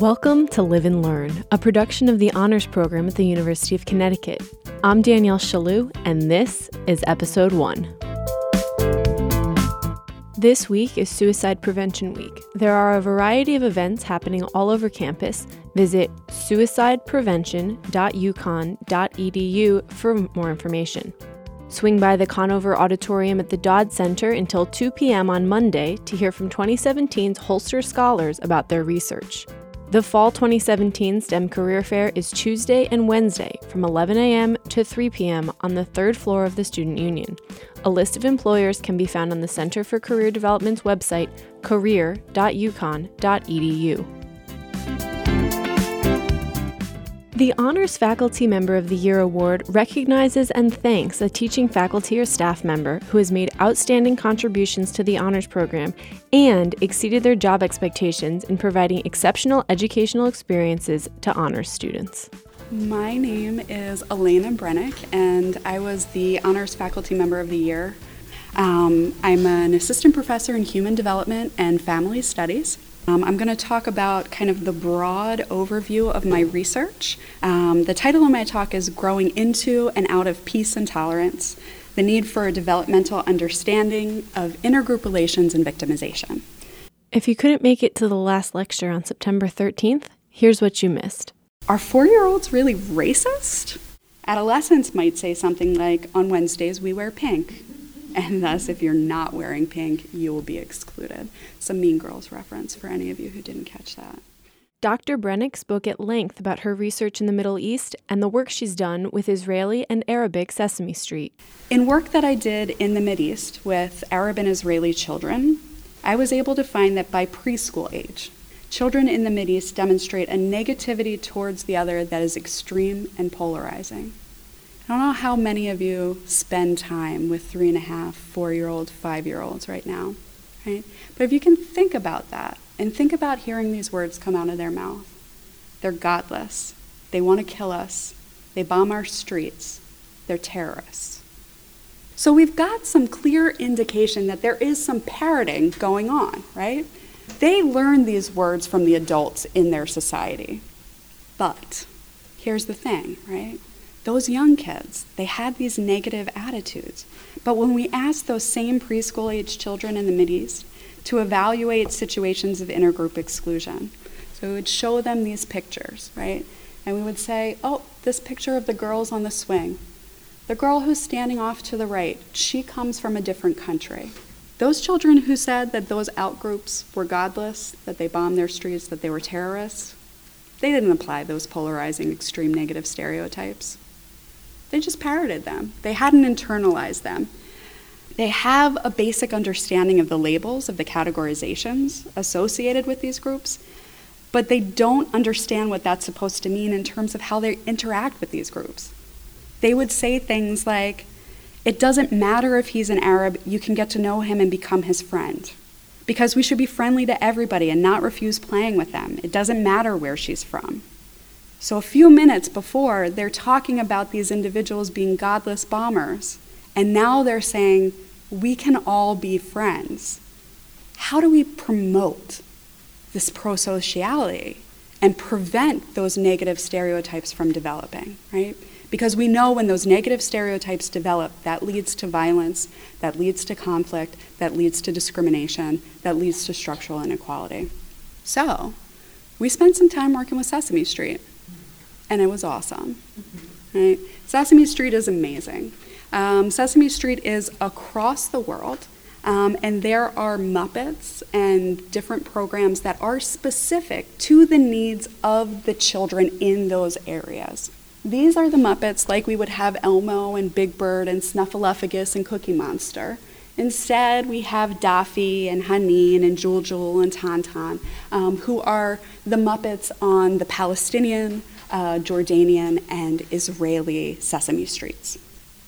Welcome to Live and Learn, a production of the Honors Program at the University of Connecticut. I'm Danielle Shalou, and this is Episode 1. This week is Suicide Prevention Week. There are a variety of events happening all over campus. Visit suicideprevention.uconn.edu for more information. Swing by the Konover Auditorium at the Dodd Center until 2 p.m. on Monday to hear from 2017's Holster Scholars about their research. The Fall 2017 STEM Career Fair is Tuesday and Wednesday from 11 a.m. to 3 p.m. on the third floor of the Student Union. A list of employers can be found on the Center for Career Development's website, career.uconn.edu. The Honors Faculty Member of the Year Award recognizes and thanks a teaching faculty or staff member who has made outstanding contributions to the Honors Program and exceeded their job expectations in providing exceptional educational experiences to Honors students. My name is Alaina Brenick, and I was the Honors Faculty Member of the Year. Um, I'm an assistant professor in human development and family studies. Um, I'm going to talk about kind of the broad overview of my research. Um, the title of my talk is Growing into and Out of Peace and Tolerance The Need for a Developmental Understanding of Intergroup Relations and Victimization. If you couldn't make it to the last lecture on September 13th, here's what you missed. Are four year olds really racist? Adolescents might say something like, On Wednesdays we wear pink and thus if you're not wearing pink, you will be excluded. Some Mean Girls reference for any of you who didn't catch that. Dr. Brenick spoke at length about her research in the Middle East and the work she's done with Israeli and Arabic Sesame Street. In work that I did in the East with Arab and Israeli children, I was able to find that by preschool age, children in the East demonstrate a negativity towards the other that is extreme and polarizing. I don't know how many of you spend time with three and a half, four year old, five year olds right now, right? But if you can think about that and think about hearing these words come out of their mouth, they're godless. They want to kill us. They bomb our streets. They're terrorists. So we've got some clear indication that there is some parroting going on, right? They learn these words from the adults in their society. But here's the thing, right? Those young kids, they had these negative attitudes. But when we asked those same preschool age children in the Mideast to evaluate situations of intergroup exclusion, so we would show them these pictures, right? And we would say, oh, this picture of the girls on the swing. The girl who's standing off to the right, she comes from a different country. Those children who said that those outgroups were godless, that they bombed their streets, that they were terrorists, they didn't apply those polarizing, extreme negative stereotypes. They just parroted them, they hadn't internalized them. They have a basic understanding of the labels, of the categorizations associated with these groups, but they don't understand what that's supposed to mean in terms of how they interact with these groups. They would say things like, it doesn't matter if he's an Arab, you can get to know him and become his friend. Because we should be friendly to everybody and not refuse playing with them. It doesn't matter where she's from. So, a few minutes before, they're talking about these individuals being godless bombers, and now they're saying, we can all be friends. How do we promote this prosociality and prevent those negative stereotypes from developing, right? Because we know when those negative stereotypes develop, that leads to violence, that leads to conflict, that leads to discrimination, that leads to structural inequality. So, we spent some time working with Sesame Street and it was awesome. Right? Sesame Street is amazing. Um, Sesame Street is across the world, um, and there are Muppets and different programs that are specific to the needs of the children in those areas. These are the Muppets like we would have Elmo and Big Bird and Snuffleupagus and Cookie Monster. Instead, we have Dafi and Haneen and Juljul and Tan um, who are the Muppets on the Palestinian, uh, Jordanian, and Israeli Sesame Streets.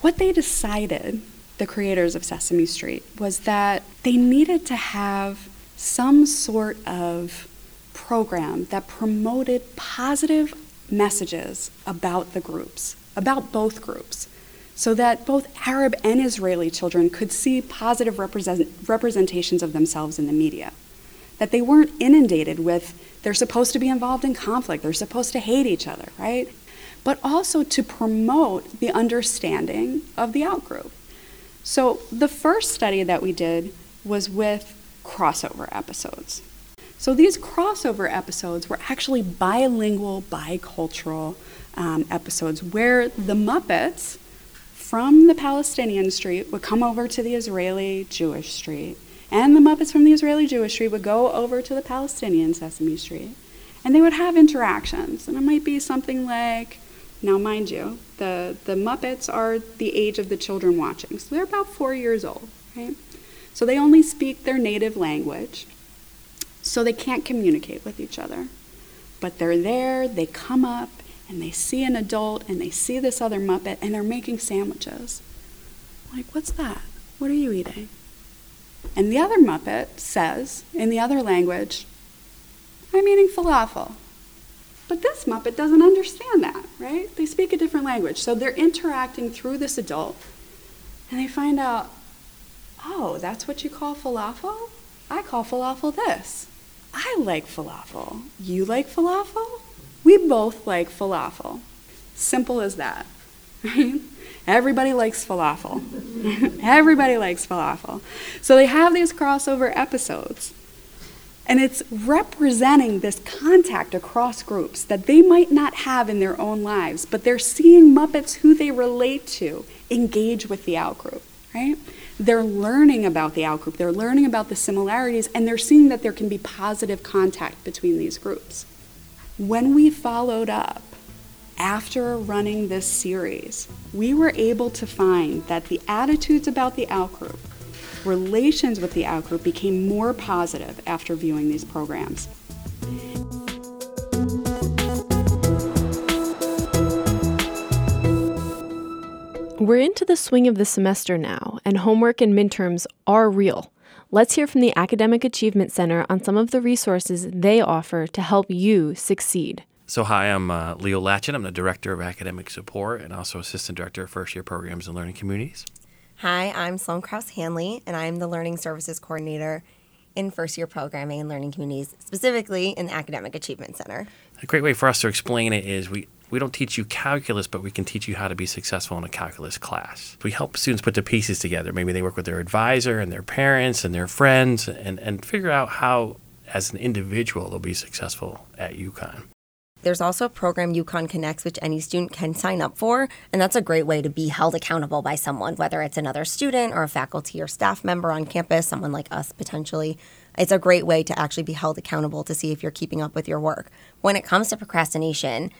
What they decided, the creators of Sesame Street, was that they needed to have some sort of program that promoted positive messages about the groups, about both groups, so that both Arab and Israeli children could see positive represent- representations of themselves in the media. That they weren't inundated with they're supposed to be involved in conflict, they're supposed to hate each other, right? But also to promote the understanding of the outgroup. So the first study that we did was with crossover episodes. So these crossover episodes were actually bilingual, bicultural um, episodes where the Muppets from the Palestinian street would come over to the Israeli Jewish street, and the Muppets from the Israeli Jewish street would go over to the Palestinian Sesame Street, and they would have interactions. And it might be something like, now mind you, the, the Muppets are the age of the children watching, so they're about four years old, right? So they only speak their native language, so they can't communicate with each other. But they're there, they come up, and they see an adult and they see this other Muppet and they're making sandwiches. Like, what's that? What are you eating? And the other Muppet says, in the other language, I'm eating falafel. But this Muppet doesn't understand that, right? They speak a different language. So they're interacting through this adult and they find out, oh, that's what you call falafel? I call falafel this. I like falafel. You like falafel? We both like falafel. Simple as that. Everybody likes falafel. Everybody likes falafel. So they have these crossover episodes. And it's representing this contact across groups that they might not have in their own lives, but they're seeing Muppets who they relate to engage with the outgroup, right? They're learning about the outgroup, they're learning about the similarities, and they're seeing that there can be positive contact between these groups. When we followed up after running this series, we were able to find that the attitudes about the outgroup, relations with the outgroup became more positive after viewing these programs. We're into the swing of the semester now, and homework and midterms are real. Let's hear from the Academic Achievement Center on some of the resources they offer to help you succeed. So, hi, I'm uh, Leo Latchin. I'm the Director of Academic Support and also Assistant Director of First Year Programs and Learning Communities. Hi, I'm Sloan Krause Hanley, and I'm the Learning Services Coordinator in First Year Programming and Learning Communities, specifically in the Academic Achievement Center. A great way for us to explain it is we we don't teach you calculus, but we can teach you how to be successful in a calculus class. We help students put the pieces together. Maybe they work with their advisor and their parents and their friends and, and figure out how, as an individual, they'll be successful at UConn. There's also a program UConn Connects, which any student can sign up for. And that's a great way to be held accountable by someone, whether it's another student or a faculty or staff member on campus, someone like us potentially. It's a great way to actually be held accountable to see if you're keeping up with your work. When it comes to procrastination,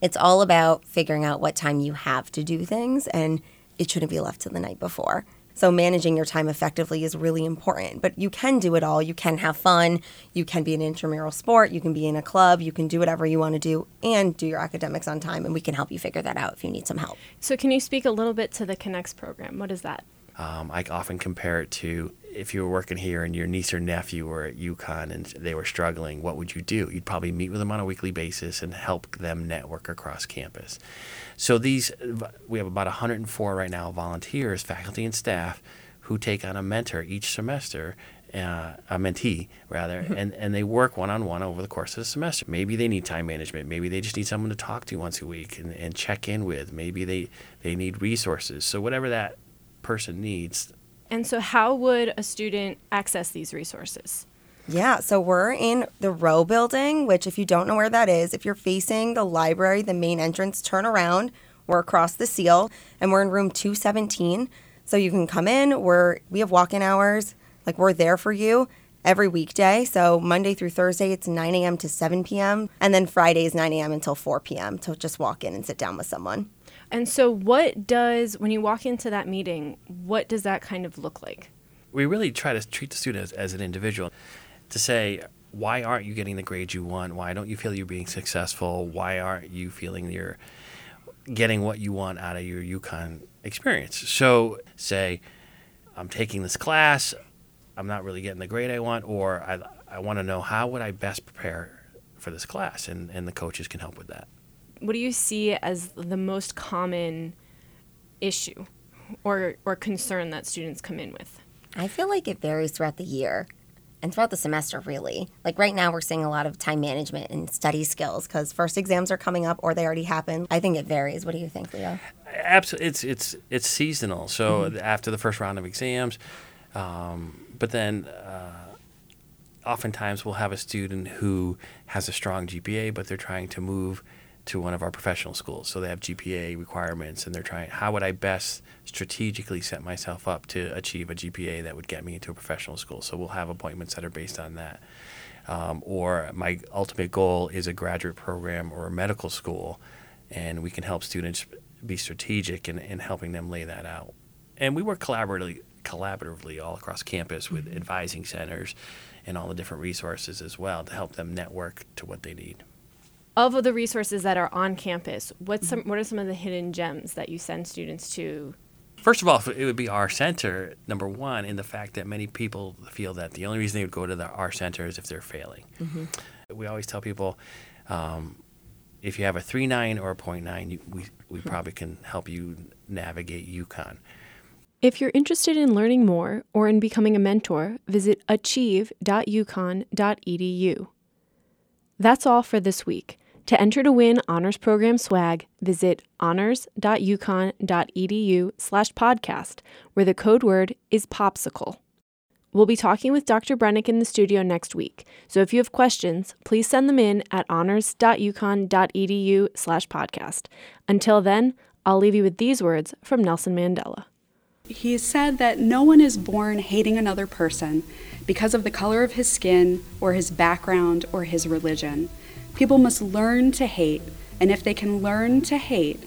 it's all about figuring out what time you have to do things, and it shouldn't be left to the night before. So, managing your time effectively is really important. But you can do it all. You can have fun. You can be an intramural sport. You can be in a club. You can do whatever you want to do and do your academics on time. And we can help you figure that out if you need some help. So, can you speak a little bit to the Connects program? What is that? Um, I often compare it to if you were working here and your niece or nephew were at UConn and they were struggling, what would you do? You'd probably meet with them on a weekly basis and help them network across campus. So these, we have about 104 right now volunteers, faculty and staff, who take on a mentor each semester uh, a mentee rather, mm-hmm. and, and they work one on one over the course of the semester. Maybe they need time management. Maybe they just need someone to talk to once a week and, and check in with. Maybe they, they need resources. So, whatever that person needs, and so, how would a student access these resources? Yeah, so we're in the Rowe building, which, if you don't know where that is, if you're facing the library, the main entrance, turn around. We're across the seal, and we're in room 217. So you can come in. We're we have walk-in hours. Like we're there for you every weekday. So Monday through Thursday, it's 9 a.m. to 7 p.m. And then Friday is 9 a.m. until 4 p.m. to just walk in and sit down with someone. And so, what does, when you walk into that meeting, what does that kind of look like? We really try to treat the student as, as an individual to say, why aren't you getting the grades you want? Why don't you feel you're being successful? Why aren't you feeling you're getting what you want out of your UConn experience? So, say, I'm taking this class, I'm not really getting the grade I want, or I, I want to know how would I best prepare for this class, and, and the coaches can help with that what do you see as the most common issue or or concern that students come in with? I feel like it varies throughout the year. and throughout the semester, really. Like right now, we're seeing a lot of time management and study skills because first exams are coming up or they already happened. I think it varies. What do you think, Leo? Absolutely, it's it's it's seasonal. So mm-hmm. after the first round of exams, um, but then. Uh, oftentimes, we'll have a student who has a strong GPA, but they're trying to move to one of our professional schools. So they have GPA requirements and they're trying, how would I best strategically set myself up to achieve a GPA that would get me into a professional school? So we'll have appointments that are based on that. Um, or my ultimate goal is a graduate program or a medical school, and we can help students be strategic in, in helping them lay that out. And we work collaboratively, collaboratively all across campus with mm-hmm. advising centers and all the different resources as well to help them network to what they need of the resources that are on campus, what's some, what are some of the hidden gems that you send students to? First of all, it would be our center, number one, in the fact that many people feel that the only reason they would go to the our center is if they're failing. Mm-hmm. We always tell people um, if you have a 3.9 or a 0.9, you, we, we mm-hmm. probably can help you navigate UConn. If you're interested in learning more or in becoming a mentor, visit achieve.uconn.edu. That's all for this week. To enter to win honors program swag, visit honors.uconn.edu slash podcast, where the code word is popsicle. We'll be talking with Dr. Brenick in the studio next week, so if you have questions, please send them in at honors.uconn.edu slash podcast. Until then, I'll leave you with these words from Nelson Mandela. He said that no one is born hating another person because of the color of his skin or his background or his religion. People must learn to hate, and if they can learn to hate,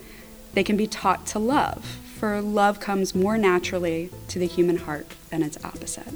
they can be taught to love, for love comes more naturally to the human heart than its opposite.